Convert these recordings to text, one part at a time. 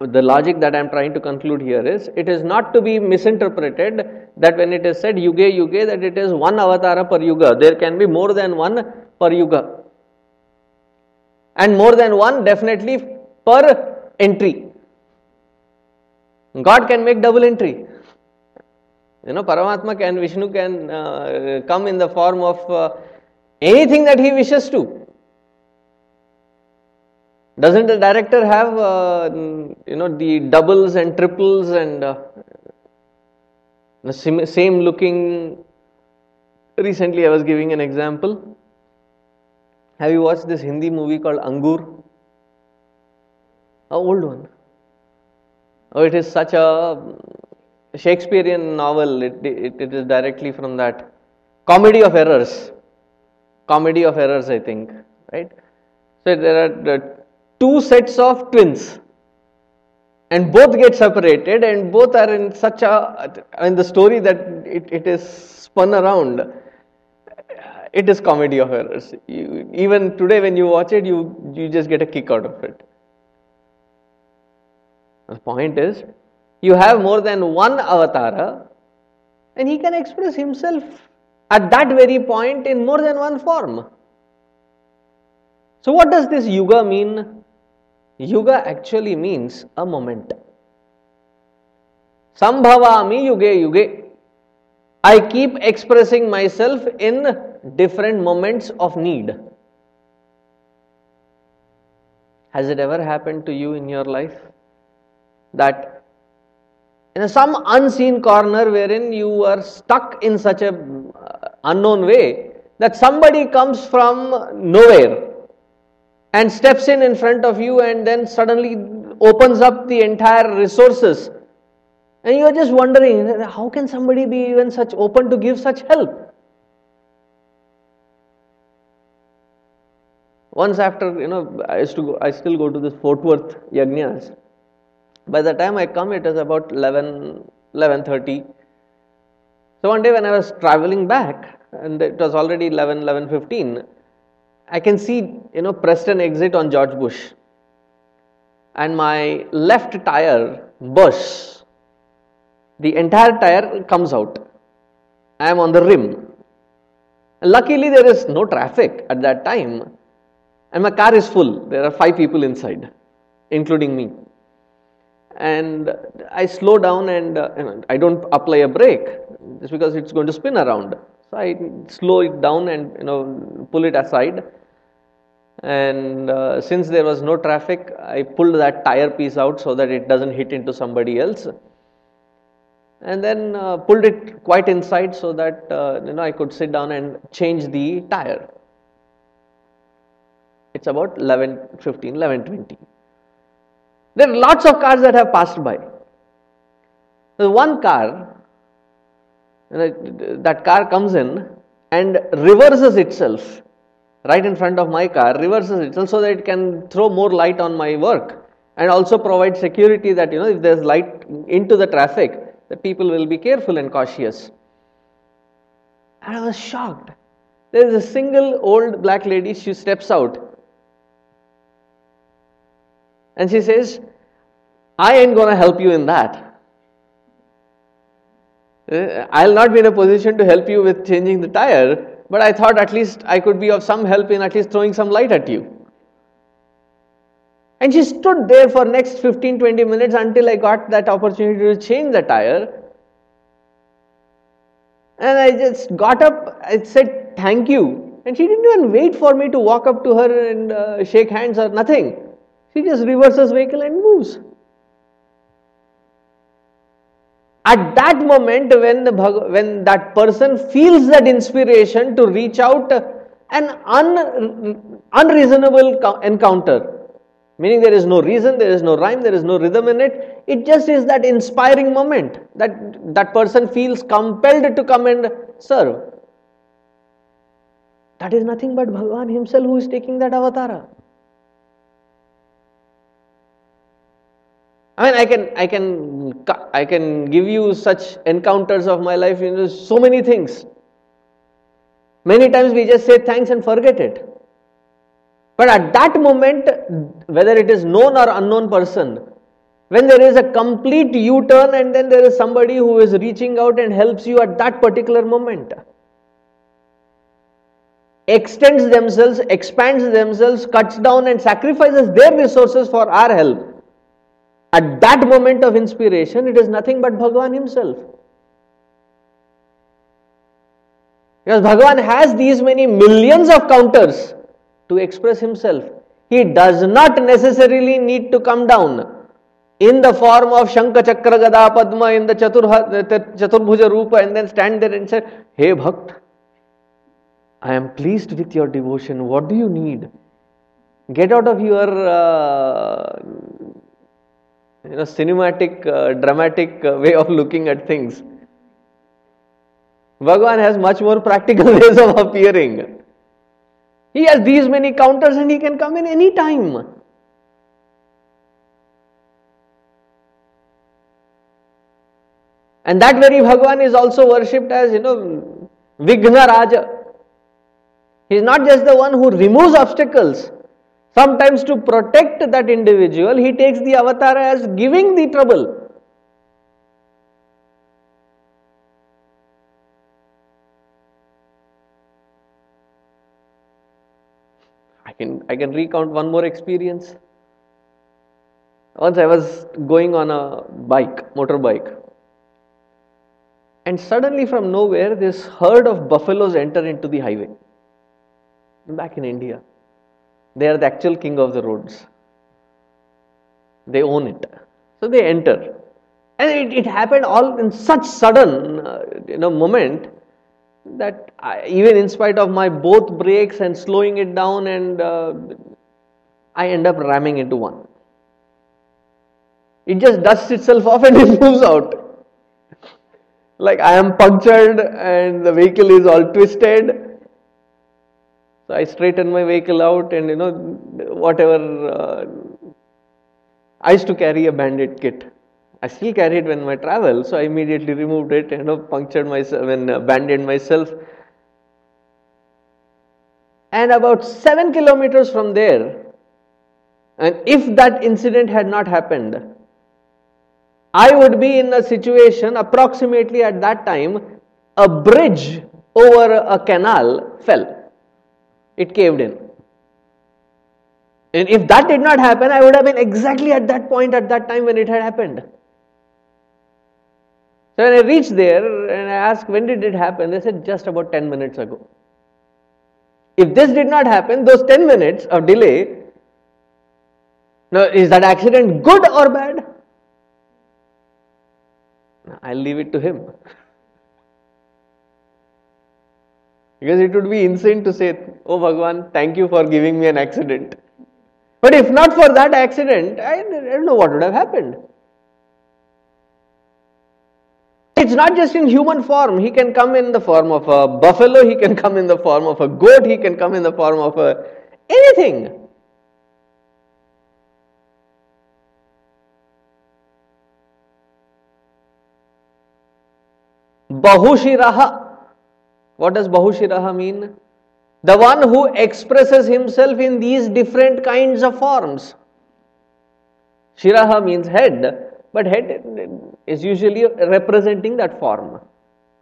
the logic that I am trying to conclude here is it is not to be misinterpreted that when it is said yuge yuge that it is one avatara per yuga. There can be more than one per yuga. And more than one definitely per entry. God can make double entry. You know, Paramatma can, Vishnu can uh, come in the form of uh, anything that he wishes to. Doesn't the director have, uh, you know, the doubles and triples and uh, the same looking? Recently, I was giving an example. Have you watched this Hindi movie called Angur? A old one. Oh, it is such a Shakespearean novel. It, it, it is directly from that comedy of errors. Comedy of errors, I think. Right. So there are two sets of twins. And both get separated and both are in such a in the story that it, it is spun around. It is comedy of errors. You, even today when you watch it you you just get a kick out of it. The point is you have more than one avatara and he can express himself at that very point in more than one form. So what does this yuga mean Yuga actually means a moment. Sambhavami yuge yuge. I keep expressing myself in different moments of need. Has it ever happened to you in your life that in some unseen corner wherein you are stuck in such a uh, unknown way that somebody comes from nowhere and steps in in front of you and then suddenly opens up the entire resources. And you are just wondering how can somebody be even such open to give such help? Once after you know i used to go i still go to this fort worth yagnas by the time i come it is about 11 11:30 so one day when i was traveling back and it was already 11 11:15 I can see, you know, Preston exit on George Bush and my left tire bursts. The entire tire comes out. I am on the rim. Luckily, there is no traffic at that time and my car is full. There are five people inside, including me. And I slow down and uh, I don't apply a brake just because it's going to spin around. So I slow it down and you know pull it aside and uh, since there was no traffic I pulled that tire piece out so that it doesn't hit into somebody else. And then uh, pulled it quite inside so that uh, you know I could sit down and change the tire. It's about 11 15 11 20 there are lots of cars that have passed by. There's one car that car comes in and reverses itself right in front of my car reverses itself so that it can throw more light on my work and also provide security that you know if there's light into the traffic the people will be careful and cautious. And i was shocked. There is a single old black lady she steps out. And she says i ain't going to help you in that. Uh, i'll not be in a position to help you with changing the tire but I thought at least I could be of some help in at least throwing some light at you. And she stood there for next 15 20 minutes until I got that opportunity to change the tire. And I just got up, I said thank you. And she didn't even wait for me to walk up to her and uh, shake hands or nothing. She just reverses vehicle and moves. At that moment when the when that person feels that inspiration to reach out uh, an un, unreasonable encounter. Meaning there is no reason there is no rhyme there is no rhythm in it. It just is that inspiring moment that that person feels compelled to come and serve. That is nothing but bhagwan himself who is taking that avatara I mean, I can, I can, I can give you such encounters of my life. You know, so many things. Many times we just say thanks and forget it. But at that moment, whether it is known or unknown person, when there is a complete U turn and then there is somebody who is reaching out and helps you at that particular moment. Extends themselves, expands themselves, cuts down and sacrifices their resources for our help. At that moment of inspiration, it is nothing but Bhagavan himself. Because Bhagavan has these many millions of counters to express himself. He does not necessarily need to come down in the form of Shankha Chakra Gada Padma in the Chaturbhuja Rupa and then stand there and say, Hey Bhakt, I am pleased with your devotion. What do you need? Get out of your uh, you know cinematic, uh, dramatic uh, way of looking at things Bhagavan has much more practical ways of appearing. He has these many counters and he can come in any time. And that very Bhagavan is also worshipped as, you know, Vighna Raja. He is not just the one who removes obstacles. Sometimes to protect that individual, he takes the avatar as giving the trouble. I can, I can recount one more experience. Once I was going on a bike, motorbike, and suddenly from nowhere, this herd of buffaloes enter into the highway. Back in India, they are the actual king of the roads. They own it, so they enter, and it, it happened all in such sudden, uh, you know, moment that I, even in spite of my both brakes and slowing it down and uh, I end up ramming into one. It just dusts itself off and it moves out. like I am punctured and the vehicle is all twisted. So I straighten my vehicle out and you know whatever. Uh, I used to carry a bandit kit. I still carry it when I travel, so I immediately removed it and you know, punctured myself and uh, bandaged myself. And about seven kilometers from there, and if that incident had not happened, I would be in a situation approximately at that time, a bridge over a canal fell. It caved in. And if that did not happen, I would have been exactly at that point at that time when it had happened. So when I reached there and I asked when did it happen, they said just about 10 minutes ago. If this did not happen, those 10 minutes of delay, now is that accident good or bad? I'll leave it to him. Because it would be insane to say, Oh Bhagwan, thank you for giving me an accident. But if not for that accident, I don't know what would have happened. It's not just in human form. He can come in the form of a buffalo, he can come in the form of a goat, he can come in the form of a anything. Bahushiraha. What does Bahushiraha mean? The one who expresses himself in these different kinds of forms. Shiraha means head, but head is usually representing that form.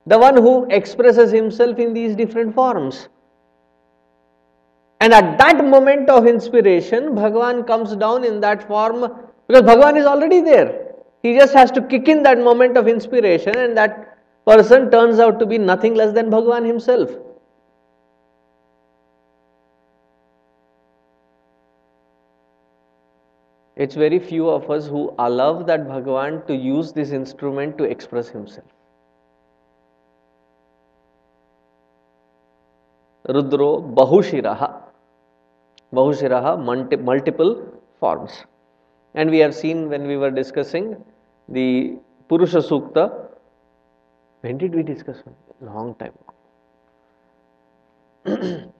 The one who expresses himself in these different forms. And at that moment of inspiration, Bhagavan comes down in that form because Bhagavan is already there. He just has to kick in that moment of inspiration, and that person turns out to be nothing less than Bhagavan himself. It's very few of us who allow that Bhagavan to use this instrument to express himself. Rudro Bahushiraha. Bahushiraha, multiple forms. And we have seen when we were discussing the Purusha Sukta when did we discuss one? Long time ago.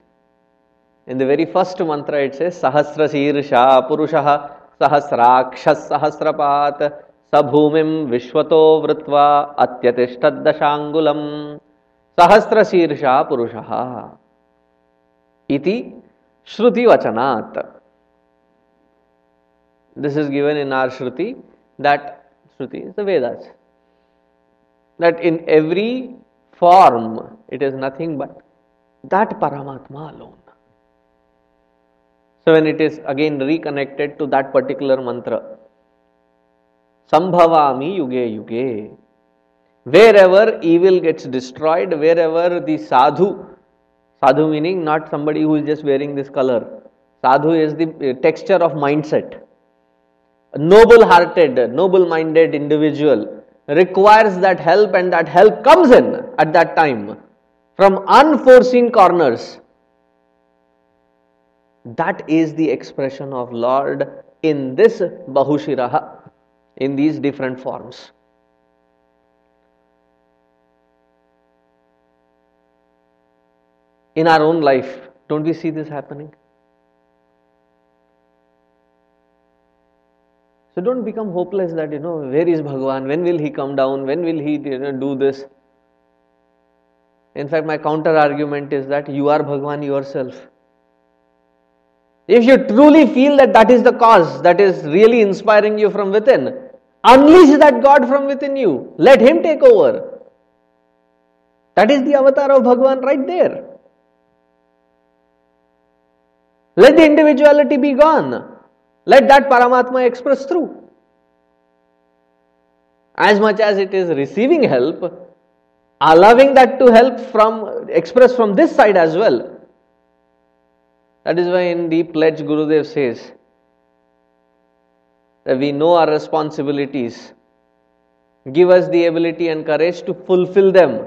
In the very first mantra, it says Sahasra Shirsha Purushaha Sahasrakshas Sahasrapat Sabhumim Vishwato Vritva Atyatishtaddashangulam Sahasra Shirsha Purushaha Iti Shruti Vachanat. This is given in our Shruti that Shruti is the Vedas. That in every form it is nothing but that Paramatma alone. So when it is again reconnected to that particular mantra, Sambhavami Yuge Yuge, wherever evil gets destroyed, wherever the sadhu, sadhu meaning not somebody who is just wearing this color, sadhu is the uh, texture of mindset. Noble hearted, noble minded individual requires that help, and that help comes in at that time from unforeseen corners that is the expression of Lord in this Bahushiraha, in these different forms. In our own life, don't we see this happening? So don't become hopeless that, you know, where is Bhagwan? When will he come down? When will he you know, do this? In fact, my counter argument is that you are Bhagwan yourself. If you truly feel that that is the cause that is really inspiring you from within, unleash that God from within you. Let Him take over. That is the avatar of Bhagwan right there. Let the individuality be gone. Let that Paramatma express through. As much as it is receiving help, allowing that to help from express from this side as well that is why in the pledge Gurudev says that we know our responsibilities. Give us the ability and courage to fulfill them.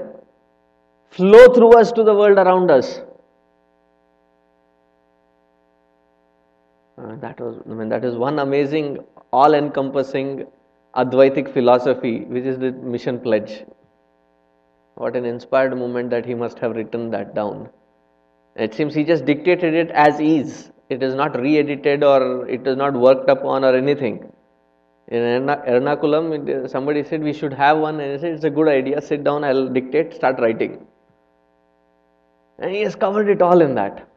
Flow through us to the world around us. Uh, that was, I mean, that is one amazing, all-encompassing Advaitic philosophy, which is the mission pledge. What an inspired moment that he must have written that down. It seems he just dictated it as is. It is not re edited or it is not worked upon or anything. In Ernakulam, somebody said we should have one, and he said it's a good idea. Sit down, I'll dictate, start writing. And he has covered it all in that.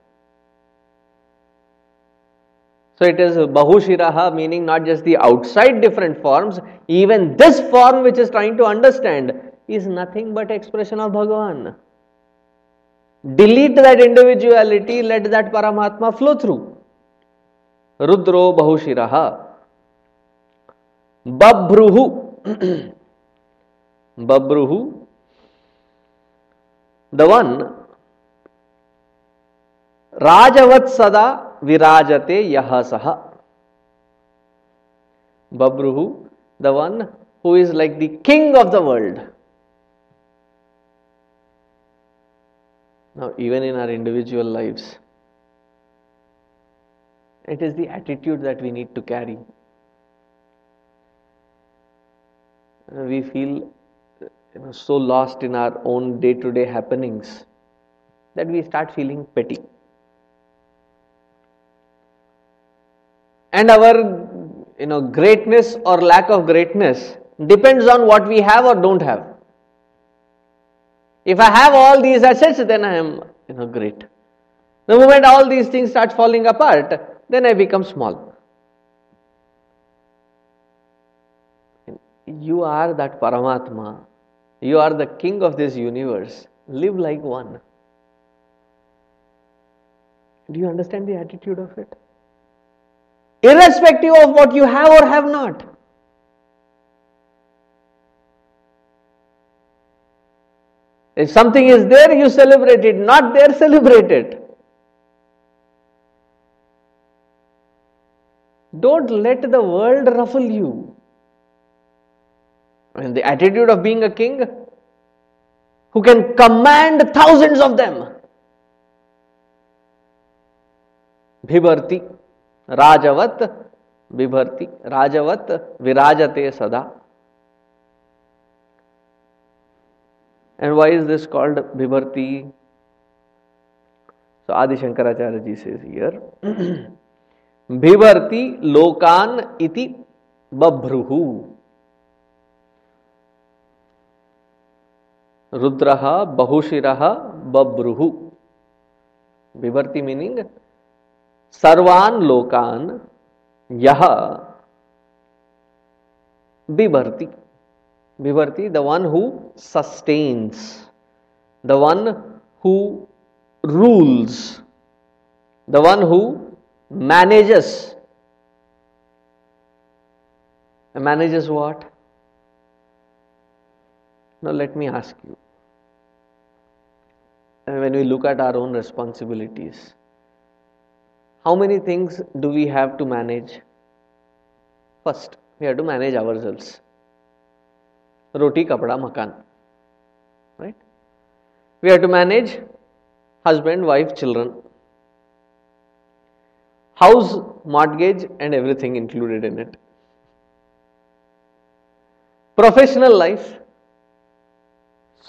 So it is Bahushiraha, meaning not just the outside different forms, even this form which is trying to understand is nothing but expression of Bhagavan. Delete that individuality, let that Paramatma flow through. Rudro Bahushiraha. Babruhu. Babruhu. The one Rajavat Virajate Yahasaha. Babruhu, the one who is like the king of the world. Now, even in our individual lives, it is the attitude that we need to carry. We feel you know, so lost in our own day to day happenings that we start feeling petty. And our you know, greatness or lack of greatness depends on what we have or don't have. If I have all these assets, then I am you know great. The moment all these things start falling apart, then I become small. You are that Paramatma. You are the king of this universe. Live like one. Do you understand the attitude of it? Irrespective of what you have or have not. If something is there, you celebrate it. Not there, celebrate it. Don't let the world ruffle you. And the attitude of being a king who can command thousands of them. Bibharti, Rajavat, Bibharti, Rajavat, Virajate Sada. And why is this called Bibharti? So Adi Shankaracharya ji says here Bibharti Lokan iti Babruhu. Rudraha Bahushiraha Babruhu. Bibharti meaning Sarvan Lokan Yaha Bibharti. Bibharti, the one who sustains, the one who rules, the one who manages. Manages what? Now, let me ask you when we look at our own responsibilities, how many things do we have to manage? First, we have to manage ourselves. Roti, kapda, makan. Right? We have to manage husband, wife, children. House, mortgage, and everything included in it. Professional life,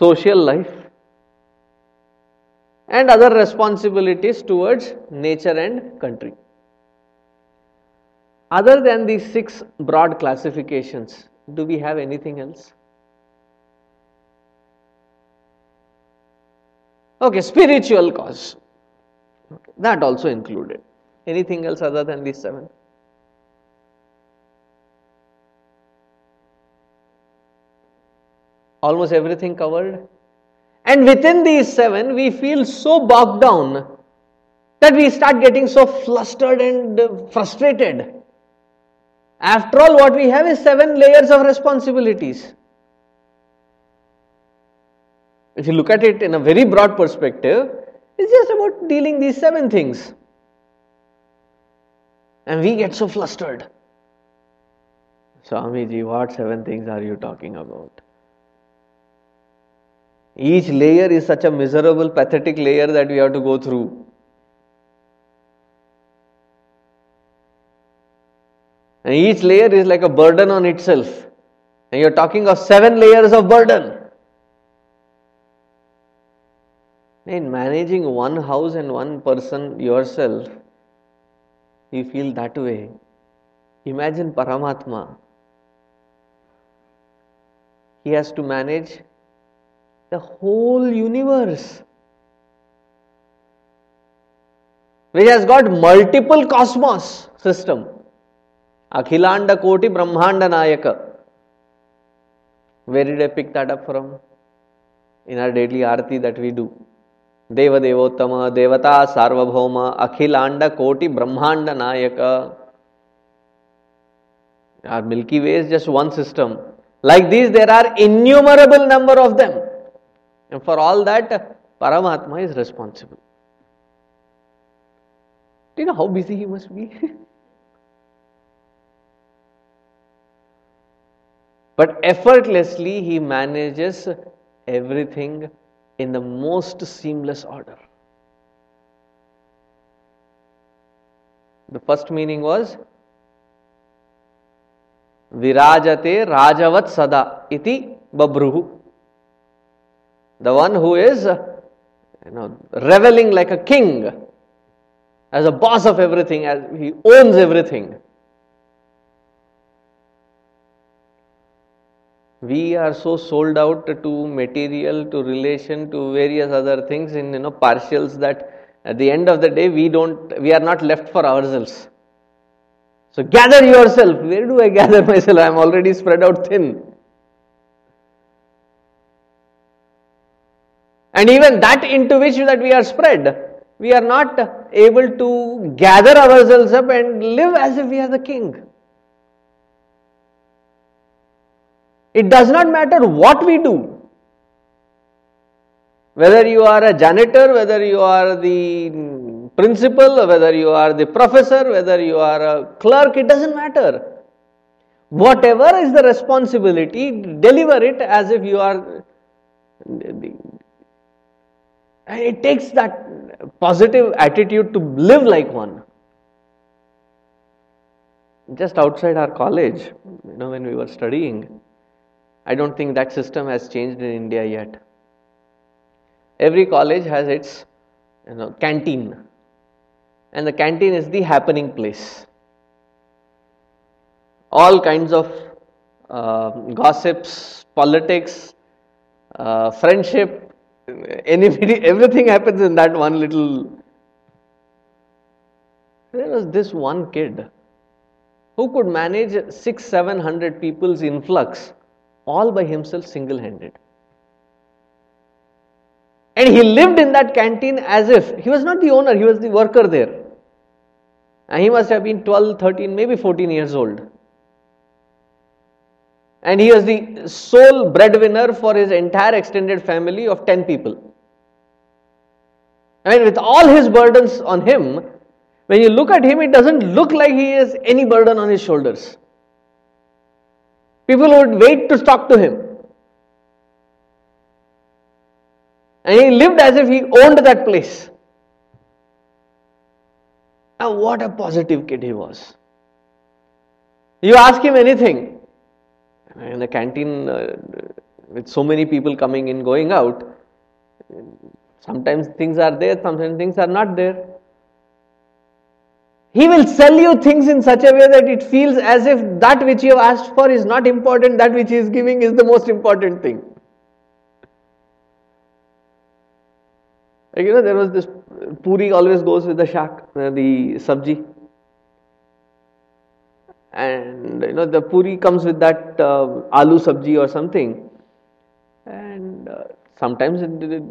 social life, and other responsibilities towards nature and country. Other than these six broad classifications, do we have anything else? Okay, spiritual cause. That also included. Anything else other than these seven? Almost everything covered. And within these seven, we feel so bogged down that we start getting so flustered and uh, frustrated. After all, what we have is seven layers of responsibilities. If you look at it in a very broad perspective, it's just about dealing these seven things. And we get so flustered. Swamiji, what seven things are you talking about? Each layer is such a miserable, pathetic layer that we have to go through. And each layer is like a burden on itself. And you're talking of seven layers of burden. In managing one house and one person yourself, you feel that way. Imagine Paramatma. He has to manage the whole universe, which has got multiple cosmos system. Akhilanda Koti Brahmanda Nayaka. Where did I pick that up from? In our daily arati that we do. Deva Devottama, Devata Sarvabhauma, Akhilanda Koti Brahmanda Nayaka. Our Milky Way is just one system. Like these, there are innumerable number of them and for all that, Paramatma is responsible. Do you know how busy he must be? but effortlessly, he manages everything in the most seamless order. The first meaning was Virajate Rajavat Sada iti Babruhu the one who is uh, you know reveling like a king as a boss of everything as he owns everything. We are so sold out to material to relation to various other things in you know partials that at the end of the day we don't we are not left for ourselves. So gather yourself. Where do i gather myself? I am already spread out thin And even that into which that we are spread, we are not able to gather ourselves up and live as if we are the king. It does not matter what we do. Whether you are a janitor, whether you are the principal, whether you are the professor, whether you are a clerk, it doesn't matter. Whatever is the responsibility, deliver it as if you are and it takes that positive attitude to live like one. Just outside our college, you know, when we were studying, I don't think that system has changed in India yet. Every college has its you know, canteen, and the canteen is the happening place. All kinds of uh, gossips, politics, uh, friendship, anybody, everything happens in that one little. There was this one kid who could manage six, seven hundred people's influx all by himself single handed. And he lived in that canteen as if he was not the owner, he was the worker there. And he must have been 12, 13, maybe 14 years old. And he was the sole breadwinner for his entire extended family of 10 people. I mean, with all his burdens on him, when you look at him, it doesn't look like he has any burden on his shoulders. People would wait to talk to him. And he lived as if he owned that place. Now, what a positive kid he was. You ask him anything, in the canteen, uh, with so many people coming in, going out, sometimes things are there, sometimes things are not there. He will sell you things in such a way that it feels as if that which you have asked for is not important, that which he is giving is the most important thing. Like, you know, there was this puri always goes with the shak, uh, the sabji. And you know, the puri comes with that uh, aloo sabji or something. And uh, sometimes it, it,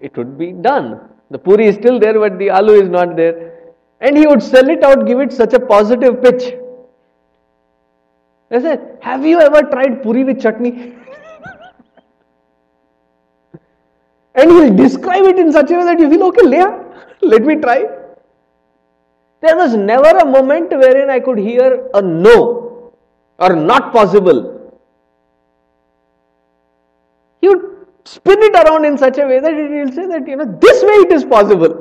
it would be done. The puri is still there, but the aloo is not there and he would sell it out, give it such a positive pitch. I said, Have you ever tried puri with chutney? and he'll describe it in such a way that you feel, okay, Leah, let me try. There was never a moment wherein I could hear a no or not possible. He would spin it around in such a way that he will say that, you know, this way it is possible.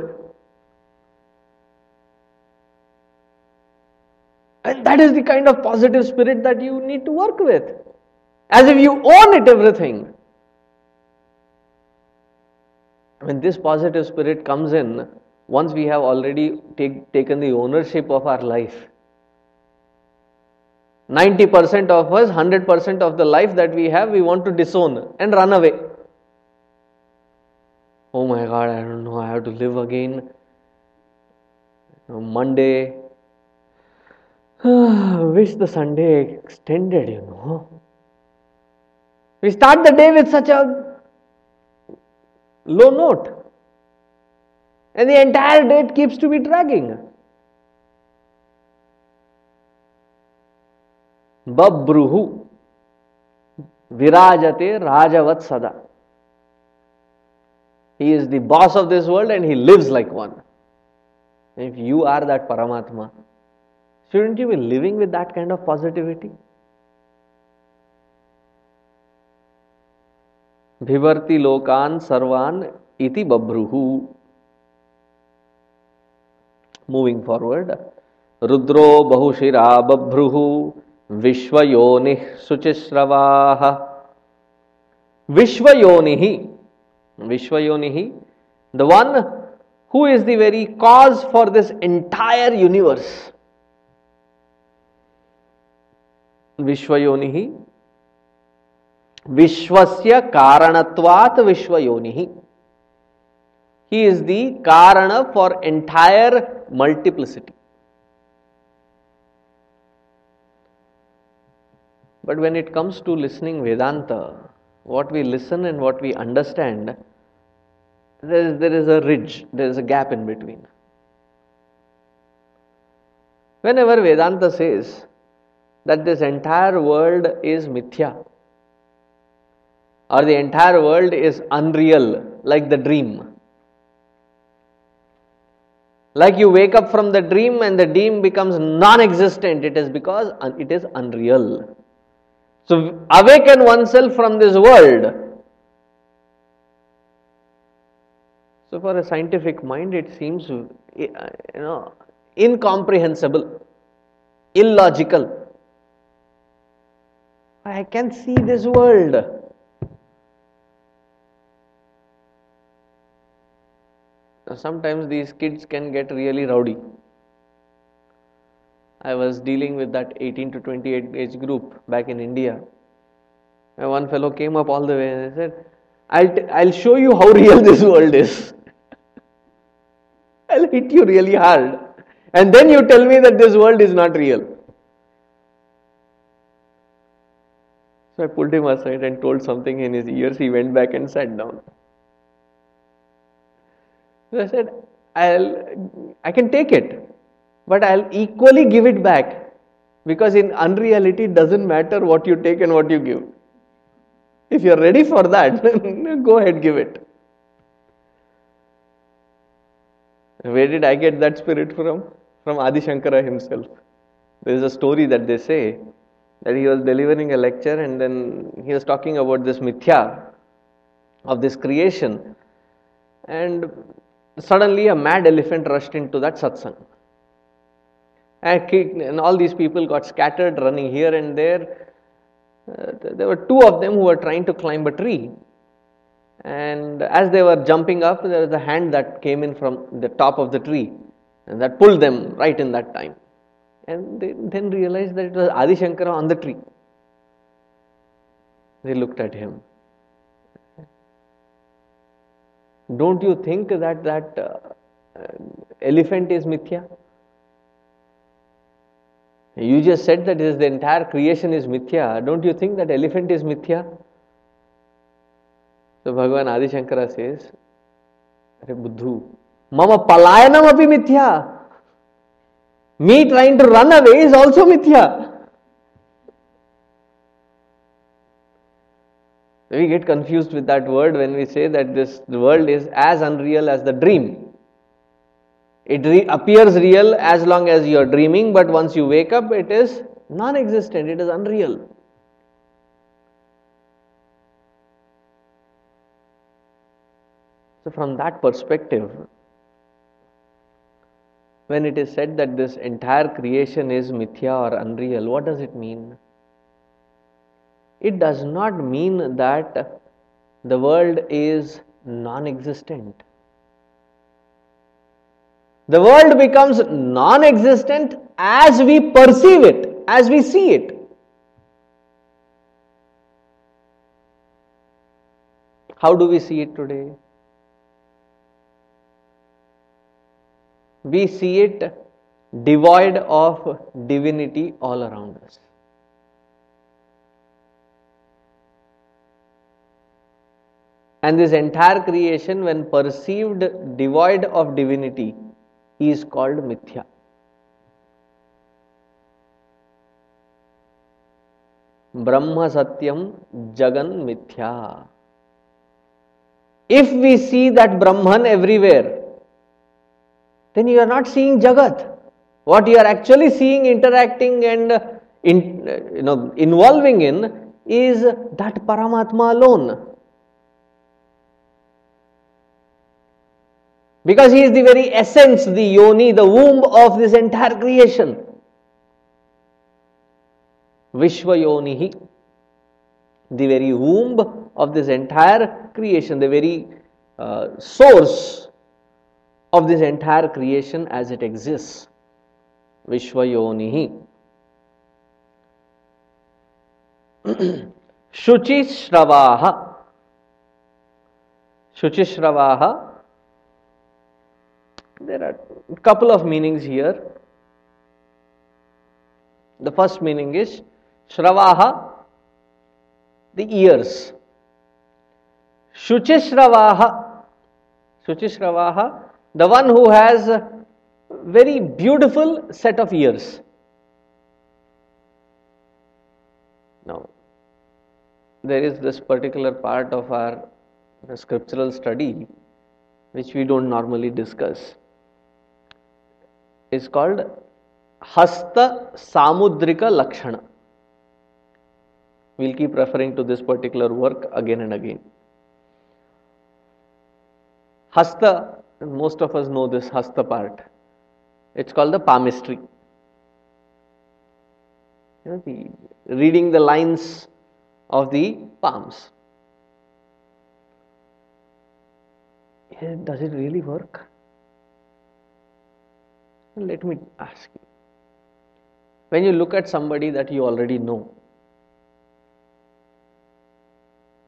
And that is the kind of positive spirit that you need to work with. As if you own it, everything. When this positive spirit comes in, once we have already take, taken the ownership of our life, 90% of us, 100% of the life that we have, we want to disown and run away. Oh my God, I don't know, I have to live again. Monday, Wish the Sunday extended, you know. We start the day with such a low note, and the entire day keeps to be dragging. Babruhu Virajate Rajavat Sada. He is the boss of this world and he lives like one. If you are that Paramatma, Shouldn't you be living with that kind of positivity? Bibharti lokan sarvan iti babruhu. Moving forward, Rudro bahushira babruhu vishvayonih suchisravaha. Vishvayonihi. Vishvayonihi, the one who is the very cause for this entire universe. विश्वयोनि विश्वस्य कारणत्वात् विश्वयोनि He is the Karana for entire multiplicity. But when it comes to listening Vedanta, what we listen and what we understand, there is, there is a ridge, there is a gap in between. Whenever Vedanta says that this entire world is mithya, or the entire world is unreal, like the dream, like you wake up from the dream and the dream becomes non-existent. It is because it is unreal. So awaken oneself from this world. So for a scientific mind it seems eh, uh, you know incomprehensible illogical. I can see this world. Uh, sometimes these kids can get really rowdy. I was dealing with that 18 to 28 age group back in India. And one fellow came up all the way and I said, I'll, t- I'll show you how real this world is. I'll hit you really hard. And then you tell me that this world is not real. So I pulled him aside and told something in his ears. He went back and sat down. So I said, I'll, I can take it, but I'll equally give it back because in unreality it doesn't matter what you take and what you give. If you're ready for that, go ahead, give it. Where did I get that spirit from? From Adi Shankara himself. There is a story that they say that he was delivering a lecture and then he was talking about this mithya of this creation and suddenly a mad elephant rushed into that satsang and all these people got scattered running here and there uh, there were two of them who were trying to climb a tree and as they were jumping up there was a hand that came in from the top of the tree and that pulled them right in that time and they then realized that it was Adi Shankara on the tree. They looked at him. Don't you think that that uh, elephant is mithya? You just said that is the entire creation is mithya. Don't you think that elephant is mithya? So Bhagavan Adi Shankara says, Are Buddhu, Mama palayanam api mithya. Me trying to run away is also mithya. We get confused with that word when we say that this world is as unreal as the dream. It re- appears real as long as you are dreaming, but once you wake up, it is non existent, it is unreal. So, from that perspective, when it is said that this entire creation is mithya or unreal, what does it mean? It does not mean that the world is non existent. The world becomes non existent as we perceive it, as we see it. How do we see it today? we see it devoid of divinity all around us. And this entire creation, when perceived devoid of divinity, is called mithya. Brahma Satyam Jagan Mithya. If we see that Brahman everywhere, then you are not seeing Jagat. What you are actually seeing, interacting, and in, you know, involving in is that Paramatma alone. Because he is the very essence, the yoni, the womb of this entire creation. Vishwa Yonihi, the very womb of this entire creation, the very uh, source of this entire creation as it exists. Vishwayonihi. Shuchishravaha. Shuchishravaha. There are a couple of meanings here. The first meaning is Shravaha, the ears. Shuchishravaha. Shuchishravaha the one who has a very beautiful set of ears. Now, there is this particular part of our scriptural study which we don't normally discuss. It's called Hasta Samudrika Lakshana. We'll keep referring to this particular work again and again. Hasta most of us know this hasta part. It's called the palmistry. You know, the, reading the lines of the palms. Does it really work? Let me ask you. When you look at somebody that you already know,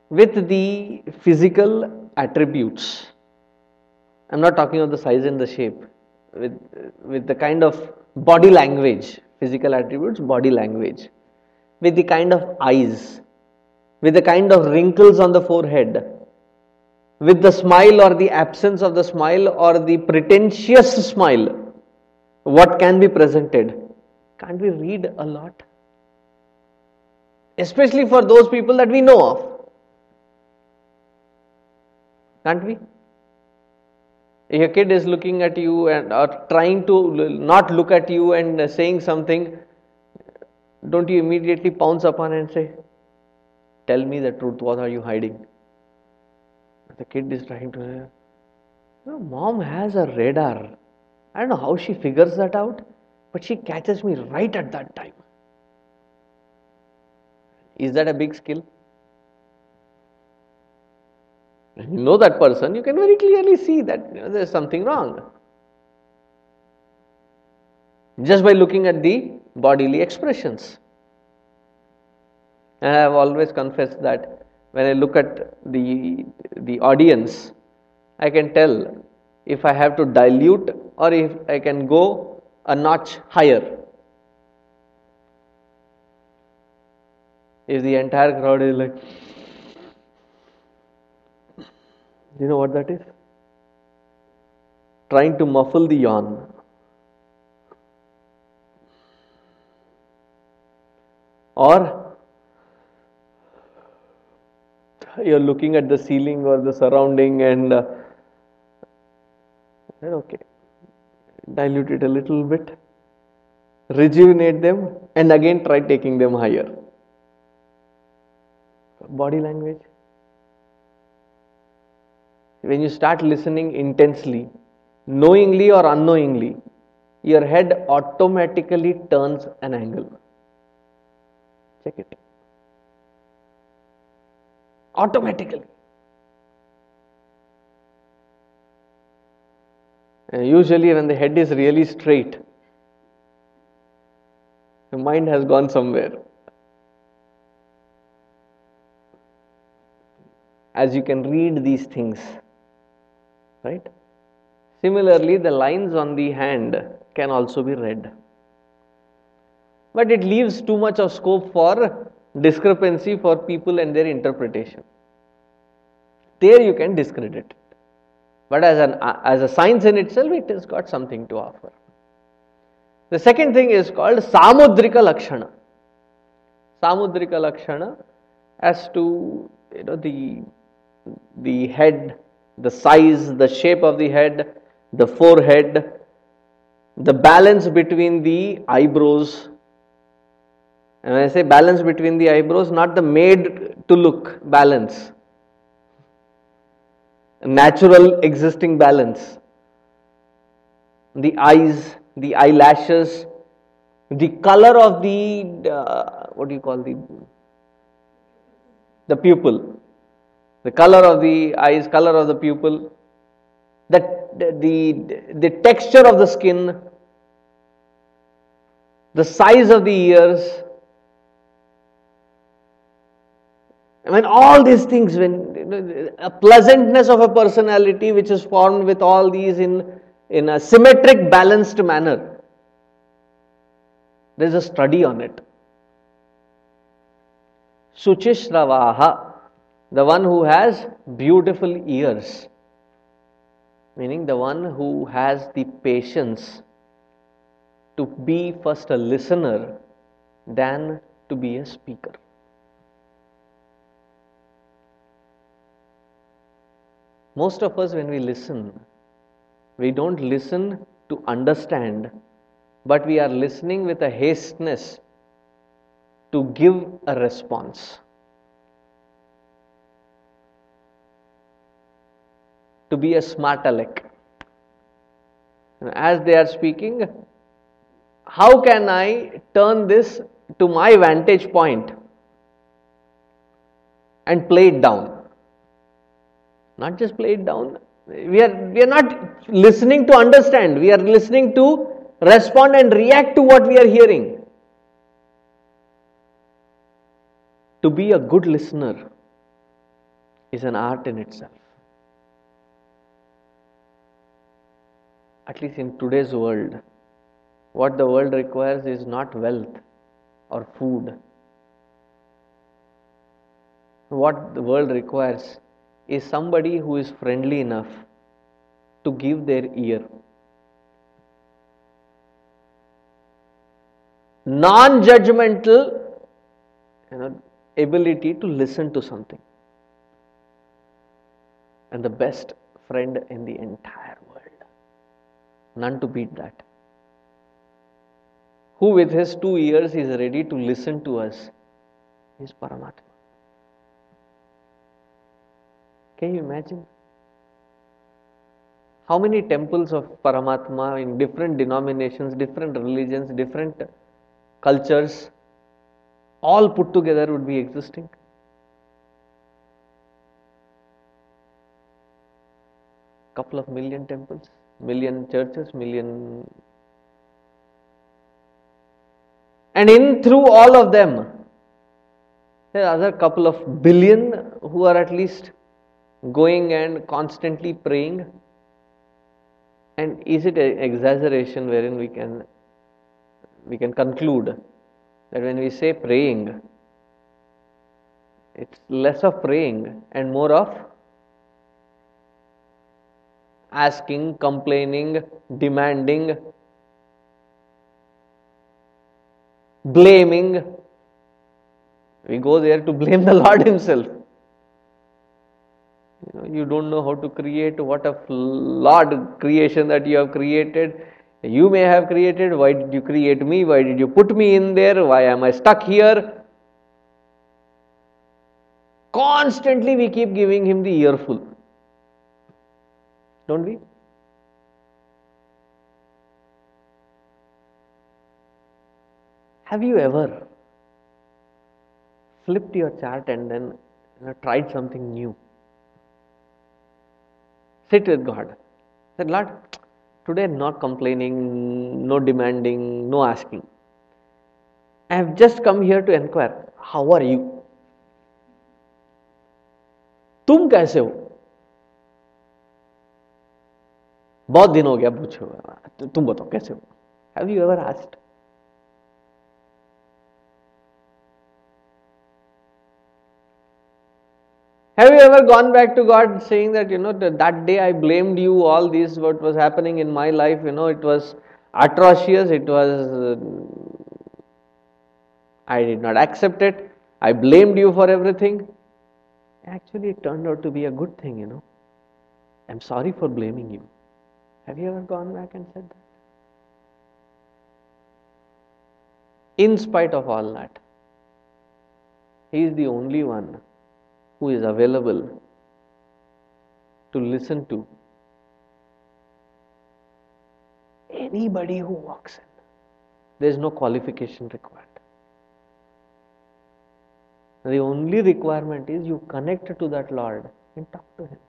with the physical attributes I'm not talking of the size and the shape. With, with the kind of body language, physical attributes, body language. With the kind of eyes, with the kind of wrinkles on the forehead, with the smile or the absence of the smile or the pretentious smile, what can be presented? Can't we read a lot? Especially for those people that we know of. Can't we? A kid is looking at you and or trying to not look at you and saying something, don't you immediately pounce upon and say, Tell me the truth, what are you hiding? The kid is trying to say, no, Mom has a radar. I don't know how she figures that out, but she catches me right at that time. Is that a big skill? When you know that person, you can very clearly see that you know, there is something wrong. Just by looking at the bodily expressions. And I have always confessed that when I look at the, the audience, I can tell if I have to dilute or if I can go a notch higher. If the entire crowd is like, do you know what that is? Trying to muffle the yawn. Or you're looking at the ceiling or the surrounding and uh, okay, dilute it a little bit, rejuvenate them, and again try taking them higher. Body language when you start listening intensely, knowingly or unknowingly, your head automatically turns an angle. Check it. Automatically. Uh, usually, when the head is really straight, the mind has gone somewhere. As you can read these things, right? Similarly, the lines on the hand can also be read. But it leaves too much of scope for discrepancy for people and their interpretation. There you can discredit it. But as, an, as a science in itself, it has got something to offer. The second thing is called Samudrika Lakshana. Samudrika Lakshana as to you know the the head the size, the shape of the head, the forehead, the balance between the eyebrows. And when I say balance between the eyebrows, not the made to look balance, natural existing balance. The eyes, the eyelashes, the color of the, uh, what do you call the, the pupil the color of the eyes, color of the pupil, the, the, the texture of the skin, the size of the ears. I mean, all these things, when a pleasantness of a personality which is formed with all these in, in a symmetric, balanced manner. There is a study on it. Suchishravaha the one who has beautiful ears, meaning the one who has the patience to be first a listener than to be a speaker. Most of us, when we listen, we don't listen to understand, but we are listening with a hasteness to give a response. to be a smart aleck. As they are speaking, how can I turn this to my vantage point and play it down? Not just play it down. We are, we are not listening to understand, we are listening to respond and react to what we are hearing. To be a good listener is an art in itself. at least in today's world, what the world requires is not wealth or food. what the world requires is somebody who is friendly enough to give their ear. Non judgmental you know, ability to listen to something. And the best friend in the entire world. None to beat that. Who, with his two ears, is ready to listen to us is Paramatma. Can you imagine? How many temples of Paramatma in different denominations, different religions, different cultures, all put together would be existing? Couple of million temples, million churches, million. And in through all of them, there are other couple of billion who are at least going and constantly praying? And is it an exaggeration wherein we can we can conclude that when we say praying it's less of praying and more of asking complaining demanding blaming? We go there to blame the lord himself you don't know how to create what a flawed creation that you have created. You may have created why did you create me? Why did you put me in there? Why am i stuck here? Constantly we keep giving him the earful. Don't we? Have you ever flipped your chart and then you know, tried something new Sit with God. Said, Lord, today not complaining, no demanding, no asking. I have just come here to inquire, how are you? तुम कैसे हो बहुत दिन हो गया पूछे हुए तुम बताओ कैसे हो have you ever asked Have you ever gone back to God saying that, you know, that day I blamed you, all this, what was happening in my life, you know, it was atrocious, it was, uh, I did not accept it, I blamed you for everything. Actually, it turned out to be a good thing, you know. I'm sorry for blaming you. Have you ever gone back and said that? In spite of all that, He is the only one who is available to listen to anybody who walks in. There is no qualification required. The only requirement is you connect to that Lord and talk to Him.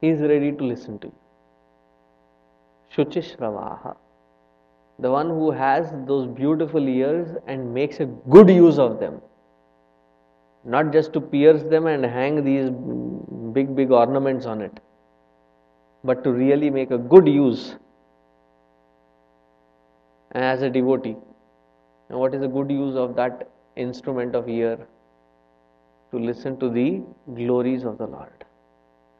He is ready to listen to you. Shuchishravaha. The one who has those beautiful ears and makes a good use of them not just to pierce them and hang these big, big ornaments on it, but to really make a good use as a devotee. And what is the good use of that instrument of ear? To listen to the glories of the Lord.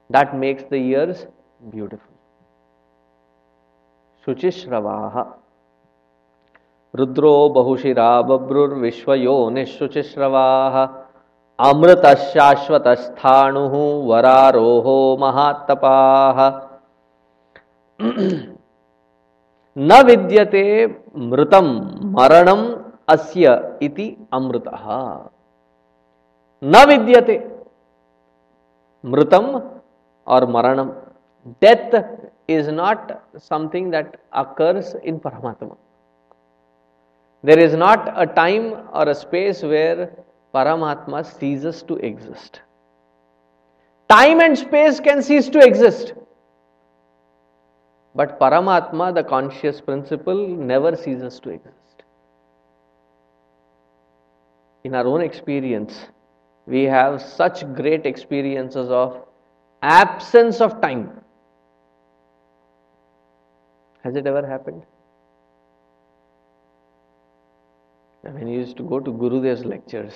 That makes the ears beautiful. शुचिश्रवाः रुद्रो बहुशिरा बभ्रुर्विश्वयो निःशुचिश्रवाः अमृत शाश्वत स्थाणु वरारोह महात्तपाह न विद्यते मृत मरण अस्य इति अमृत। न विद्यते मृतम और मरण death is not something that occurs in Paramatma there is not a time or a space where Paramatma ceases to exist. Time and space can cease to exist. But Paramatma, the conscious principle, never ceases to exist. In our own experience, we have such great experiences of absence of time. Has it ever happened? When you used to go to Gurudev's lectures,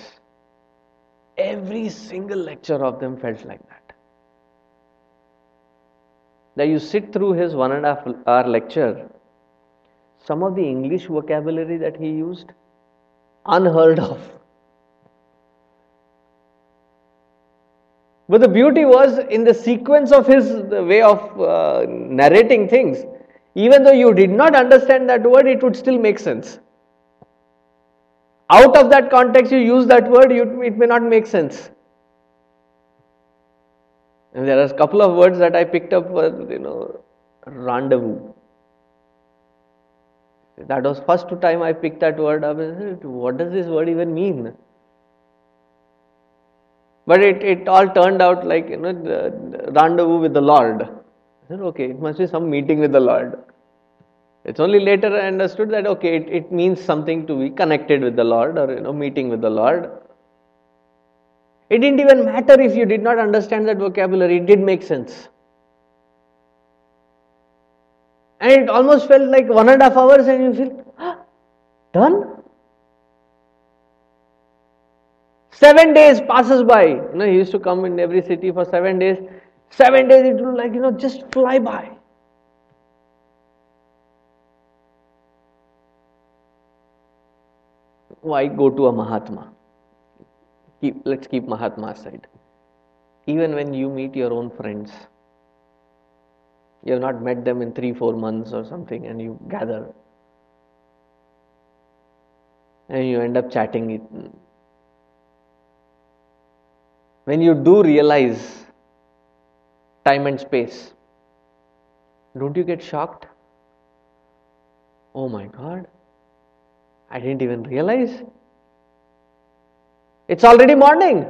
Every single lecture of them felt like that. That you sit through his one and a half hour lecture, some of the English vocabulary that he used, unheard of. But the beauty was in the sequence of his way of uh, narrating things, even though you did not understand that word, it would still make sense. Out of that context, you use that word, you, it may not make sense. And there are a couple of words that I picked up for, you know, rendezvous. That was first time I picked that word up. What does this word even mean? But it, it all turned out like, you know, rendezvous with the Lord. I said, okay, it must be some meeting with the Lord. It's only later I understood that, okay, it, it means something to be connected with the Lord or, you know, meeting with the Lord. It didn't even matter if you did not understand that vocabulary, it did make sense. And it almost felt like one and a half hours, and you feel, ah, done? Seven days passes by. You know, he used to come in every city for seven days. Seven days, it would like, you know, just fly by. Why go to a Mahatma? Keep, let's keep Mahatma aside. Even when you meet your own friends, you have not met them in three, four months or something, and you gather and you end up chatting it when you do realize time and space, don't you get shocked? Oh my God, I didn't even realize. It's already morning.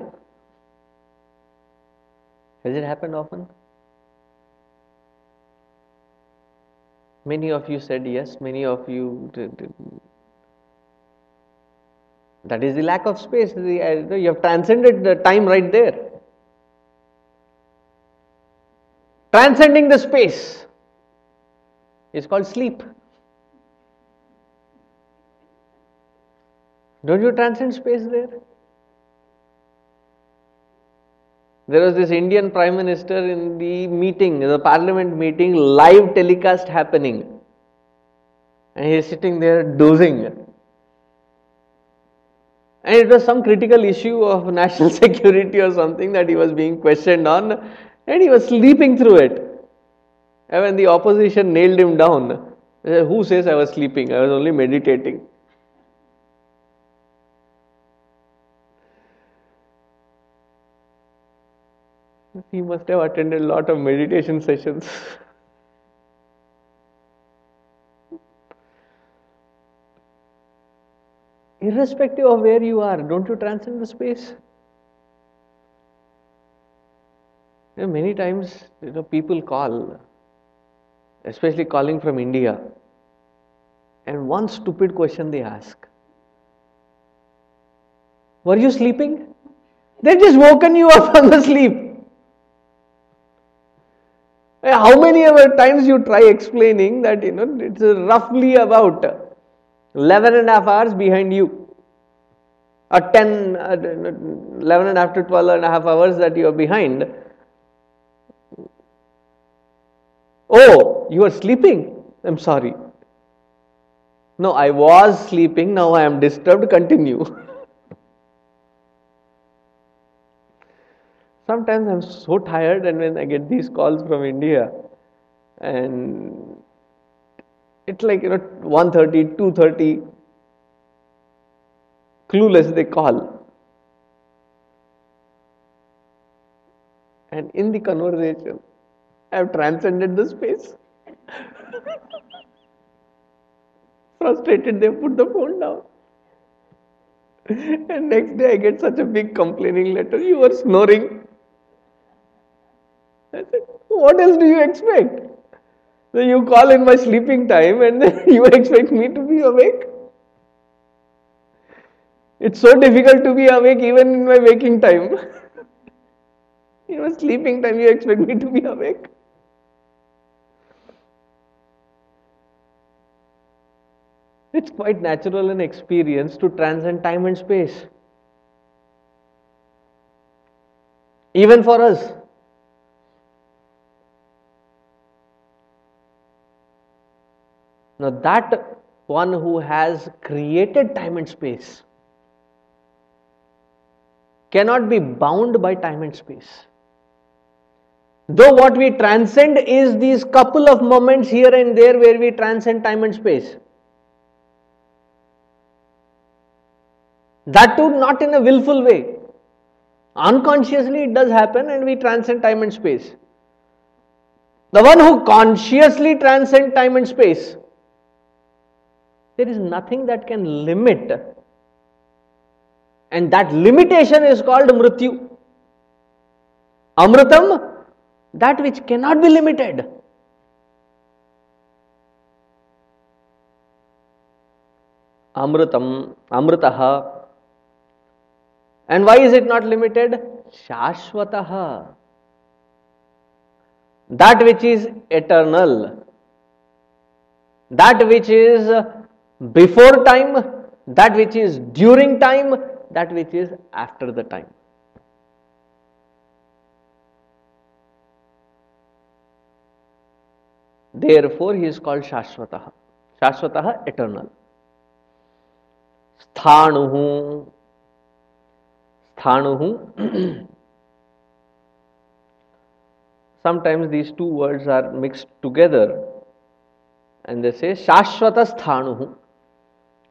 Has it happened often? Many of you said yes, many of you did, that is the lack of space. Uh, you have transcended the time right there. Transcending the space is called sleep. Don't you transcend space there? There was this Indian Prime Minister in the meeting, the parliament meeting, live telecast happening. And he is sitting there dozing and it was some critical issue of national security or something that he was being questioned on and he was sleeping through it and when the opposition nailed him down uh, who says i was sleeping i was only meditating he must have attended a lot of meditation sessions irrespective of where you are, don't you transcend the space? You know, many times, you know, people call, especially calling from India, and one stupid question they ask Were you sleeping? They've just woken you up from the sleep. How many other times you try explaining that you know it's roughly about 11 and a half hours behind you. Or 10 uh, 11 and a half to 12 and a half hours that you are behind. Oh you are sleeping. I'm sorry. No i was sleeping. Now i am disturbed. Continue sometimes i'm so tired and when i get these calls from india and it's like you know 1:30, 230 clueless they call. And in the conversation i have transcended the space. Frustrated they put the phone down. And next day i get such a big complaining letter. You were snoring what else do you expect so you call in my sleeping time and then you expect me to be awake? It's so difficult to be awake even in my waking time. in my sleeping time, you expect me to be awake? It's quite natural and experience to transcend time and space. even for us. Now, that one who has created time and space cannot be bound by time and space. Though what we transcend is these couple of moments here and there where we transcend time and space. That too not in a willful way. Unconsciously it does happen and we transcend time and space. The one who consciously transcends time and space, there is nothing that can limit. And that limitation is called mrityu. Amritam, that which cannot be limited. Amritam, Amritaha, and why is it not limited? Shashvataha. That which is eternal, that which is before time, that which is during time, that which is after the time. Therefore, he is called Shashvataha. Shashvataha, eternal. Sthanuhu, Sthanuhu. Sometimes these two words are mixed together and they say Shashvata Sthanuhu.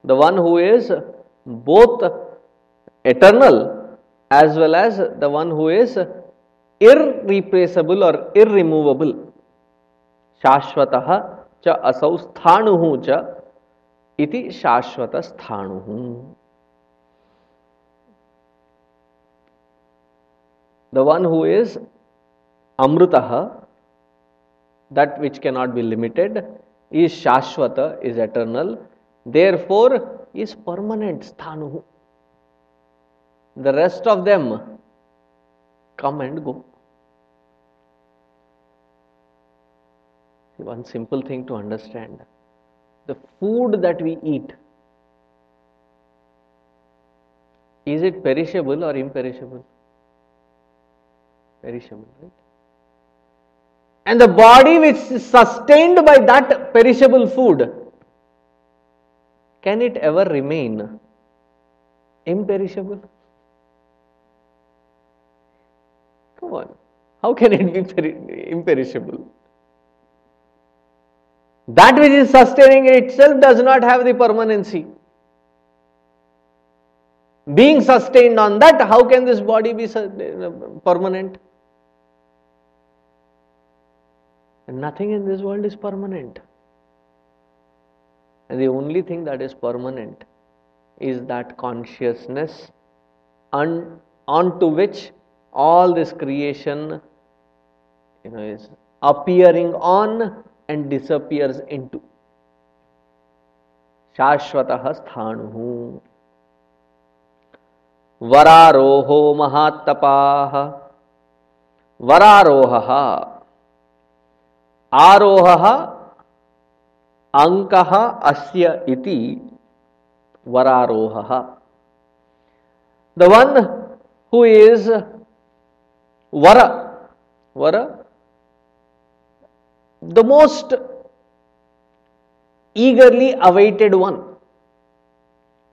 The one who is both eternal as well as the one who is irreplaceable or immovable शाश्वत च असौ स्थाणु च शाश्वत स्थाणु the one who is Amrit that which can not be limited is शाश्वत is eternal therefore is permanent sthanu. The rest of them come and go. One simple thing to understand the food that we eat is it perishable or imperishable? perishable, right? And the body which is sustained by that perishable food, can it ever remain imperishable? Come on, how can it be imperishable? That which is sustaining itself does not have the permanency being sustained on that, how can this body be permanent? Nothing in this world is permanent And the only thing that is permanent is that consciousness un, onto which all this creation you know, is appearing on and disappears into. Shashvatah sthanuhu. Vararoho mahatapah. Vararoha आरोह अंक अस्य इति वरारोह the one who is वर वर the most eagerly awaited one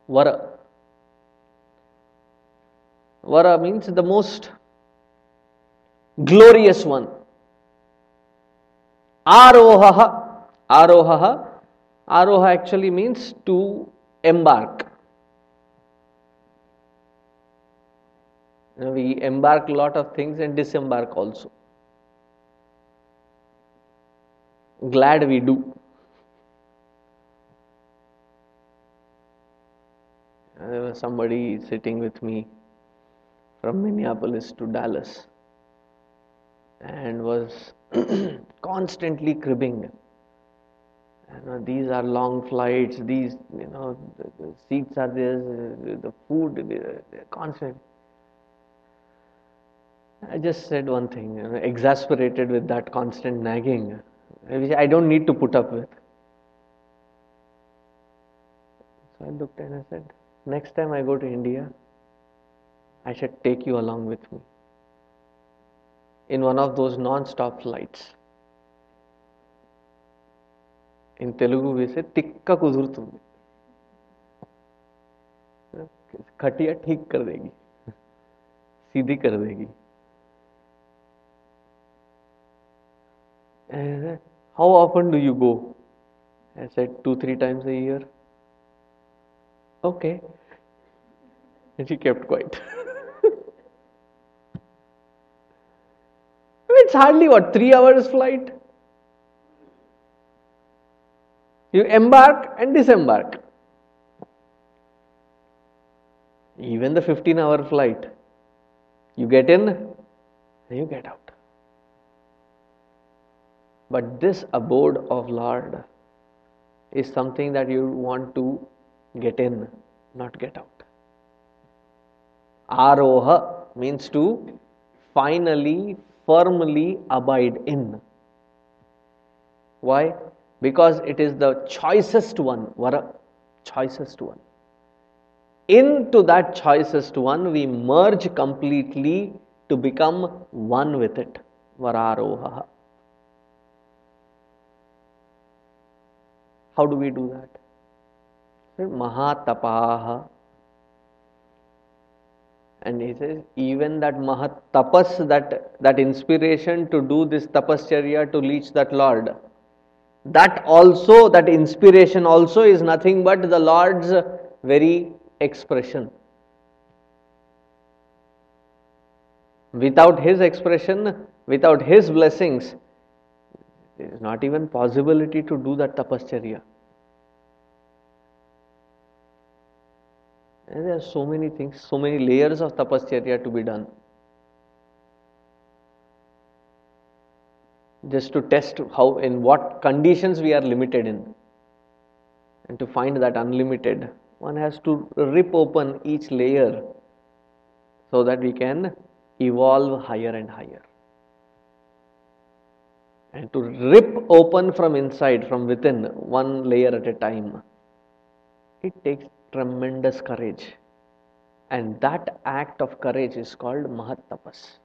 vara vara means the most glorious one Aroha. Aroha. Aroha actually means to embark. we embark a lot of things and disembark also. Glad we do. There was somebody sitting with me from Minneapolis to Dallas and was constantly cribbing. You know, these are long flights, these, you know, the, the seats are there, the food, they're constant. I just said one thing, you know, exasperated with that constant nagging, which I don't need to put up with. So I looked and I said, next time I go to India, I should take you along with me. in one of those non-stop flights. इन वैसे टिक्का कुर तुम खटिया ठीक कर देगी, सीधी कर देगी। How often do you go ऐसे two three times a year okay ji kept quite it's hardly what three hours flight You embark and disembark. Even the 15 hour flight, you get in and you get out. But this abode of Lord is something that you want to get in, not get out. Aroha means to finally, firmly abide in. Why? Because it is the choicest one, vara, choicest one. Into that choicest one, we merge completely to become one with it. Vararoha. How do we do that? Mahatapaha. And he says, even that Mahatapas, that, that inspiration to do this tapascharya to reach that Lord, that also, that inspiration also is nothing but the Lord's very expression. Without His expression, without His blessings, there is not even possibility to do that tapascharya. And there are so many things, so many layers of tapascharya to be done. Just to test how in what conditions we are limited in. And to find that unlimited one has to rip open each layer so that we can evolve higher and higher. And to rip open from inside from within one layer at a time it takes tremendous courage. And that act of courage is called mahat tapas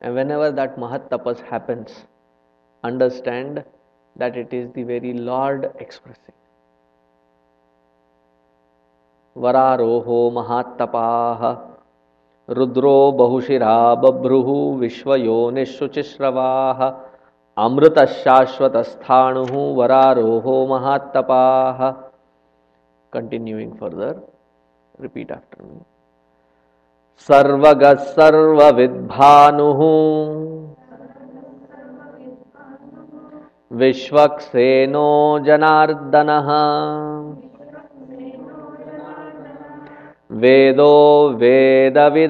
and whenever that Mahat Tapas happens, understand that it is the very Lord expressing. वरारोहो महात्तपाः रुद्रो बहुशिरा बभ्रुः विश्वयोनिशुचिश्रवाः अमृतशाश्वतस्थाणुः वरारोहो महात्तपाः continuing further repeat after me सर्वगः सर्वविद्भानुः। विश्वक्सेनो जनार्दनः। वेदो वेदविदव्यङ्गो।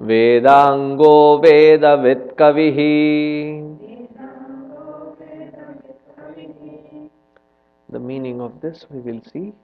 वेदाङ्गो वेदवित्कविः। The meaning of this we will see